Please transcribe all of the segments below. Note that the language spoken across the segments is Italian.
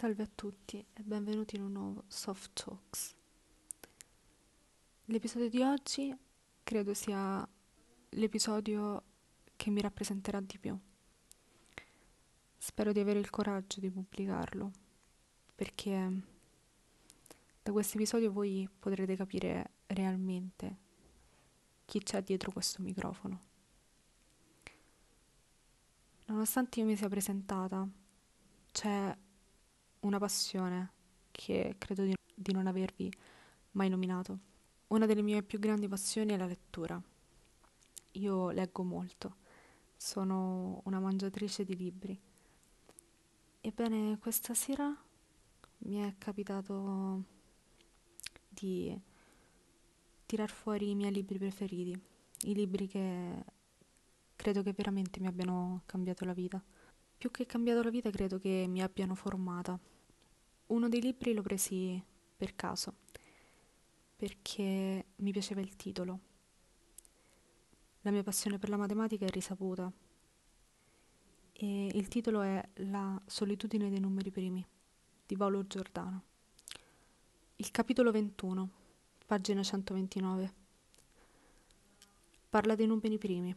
Salve a tutti e benvenuti in un nuovo Soft Talks. L'episodio di oggi credo sia l'episodio che mi rappresenterà di più. Spero di avere il coraggio di pubblicarlo perché da questo episodio voi potrete capire realmente chi c'è dietro questo microfono. Nonostante io mi sia presentata, c'è una passione che credo di, di non avervi mai nominato. Una delle mie più grandi passioni è la lettura. Io leggo molto, sono una mangiatrice di libri. Ebbene, questa sera mi è capitato di tirar fuori i miei libri preferiti, i libri che credo che veramente mi abbiano cambiato la vita. Più che cambiato la vita, credo che mi abbiano formata. Uno dei libri l'ho presi per caso, perché mi piaceva il titolo. La mia passione per la matematica è risaputa e il titolo è La solitudine dei numeri primi di Paolo Giordano. Il capitolo 21, pagina 129. Parla dei numeri primi.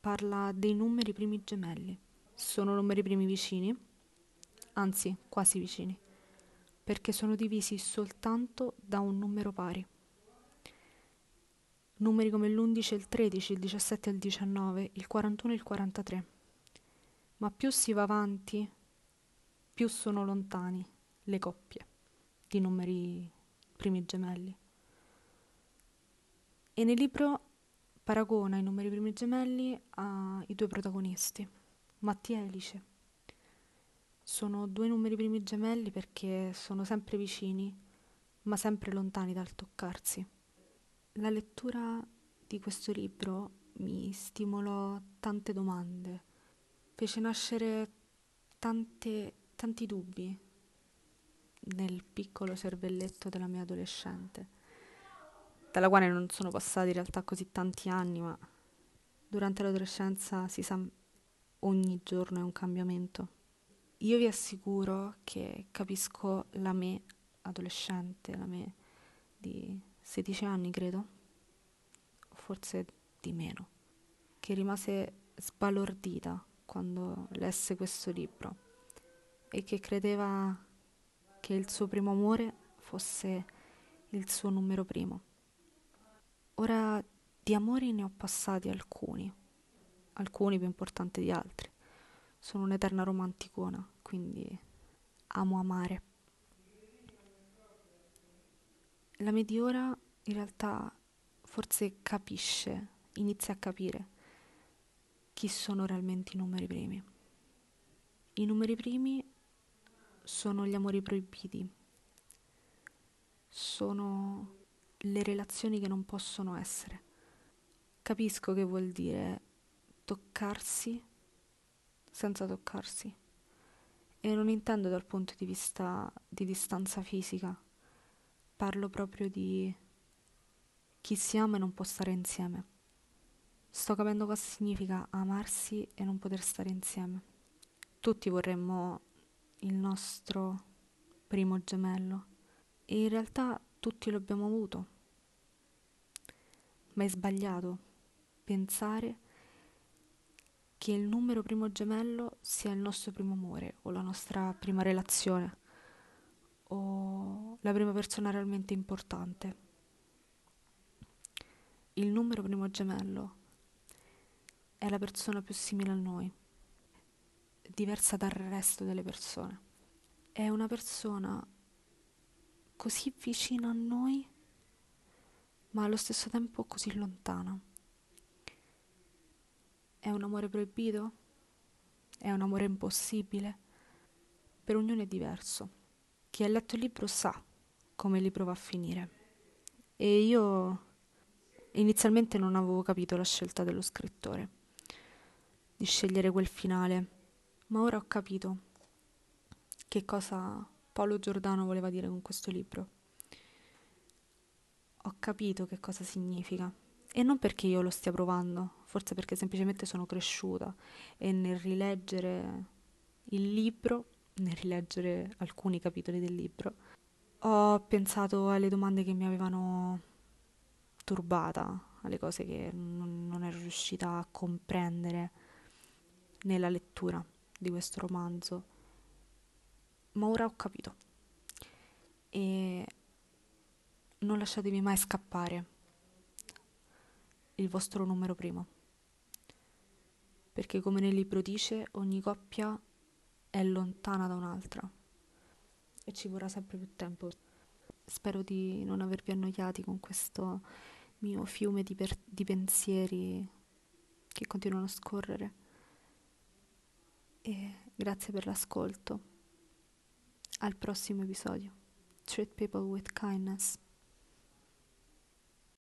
Parla dei numeri primi gemelli sono numeri primi vicini, anzi quasi vicini, perché sono divisi soltanto da un numero pari. Numeri come l'11 e il 13, il 17 e il 19, il 41 e il 43. Ma più si va avanti, più sono lontani le coppie di numeri primi gemelli. E nel libro paragona i numeri primi gemelli ai due protagonisti. Mattia e Alice. Sono due numeri primi gemelli perché sono sempre vicini, ma sempre lontani dal toccarsi. La lettura di questo libro mi stimolò tante domande, fece nascere tante, tanti dubbi nel piccolo cervelletto della mia adolescente, dalla quale non sono passati in realtà così tanti anni, ma durante l'adolescenza si sa ogni giorno è un cambiamento. Io vi assicuro che capisco la me adolescente, la me di 16 anni credo, forse di meno, che rimase sbalordita quando lesse questo libro e che credeva che il suo primo amore fosse il suo numero primo. Ora di amori ne ho passati alcuni alcuni più importanti di altri. Sono un'eterna romanticona, quindi amo amare. La mediora in realtà forse capisce, inizia a capire chi sono realmente i numeri primi. I numeri primi sono gli amori proibiti, sono le relazioni che non possono essere. Capisco che vuol dire toccarsi senza toccarsi. E non intendo dal punto di vista di distanza fisica, parlo proprio di chi si ama e non può stare insieme. Sto capendo cosa significa amarsi e non poter stare insieme. Tutti vorremmo il nostro primo gemello e in realtà tutti lo abbiamo avuto. Ma è sbagliato pensare che il numero primo gemello sia il nostro primo amore o la nostra prima relazione o la prima persona realmente importante. Il numero primo gemello è la persona più simile a noi, diversa dal resto delle persone. È una persona così vicina a noi, ma allo stesso tempo così lontana. È un amore proibito? È un amore impossibile? Per ognuno è diverso. Chi ha letto il libro sa come il libro va a finire. E io inizialmente non avevo capito la scelta dello scrittore di scegliere quel finale, ma ora ho capito che cosa Paolo Giordano voleva dire con questo libro. Ho capito che cosa significa e non perché io lo stia provando, forse perché semplicemente sono cresciuta e nel rileggere il libro nel rileggere alcuni capitoli del libro. Ho pensato alle domande che mi avevano turbata, alle cose che non, non ero riuscita a comprendere nella lettura di questo romanzo, ma ora ho capito. E non lasciatevi mai scappare il vostro numero primo, perché come nel libro dice, ogni coppia è lontana da un'altra e ci vorrà sempre più tempo. Spero di non avervi annoiati con questo mio fiume di, per- di pensieri che continuano a scorrere. E grazie per l'ascolto. Al prossimo episodio. Treat people with kindness.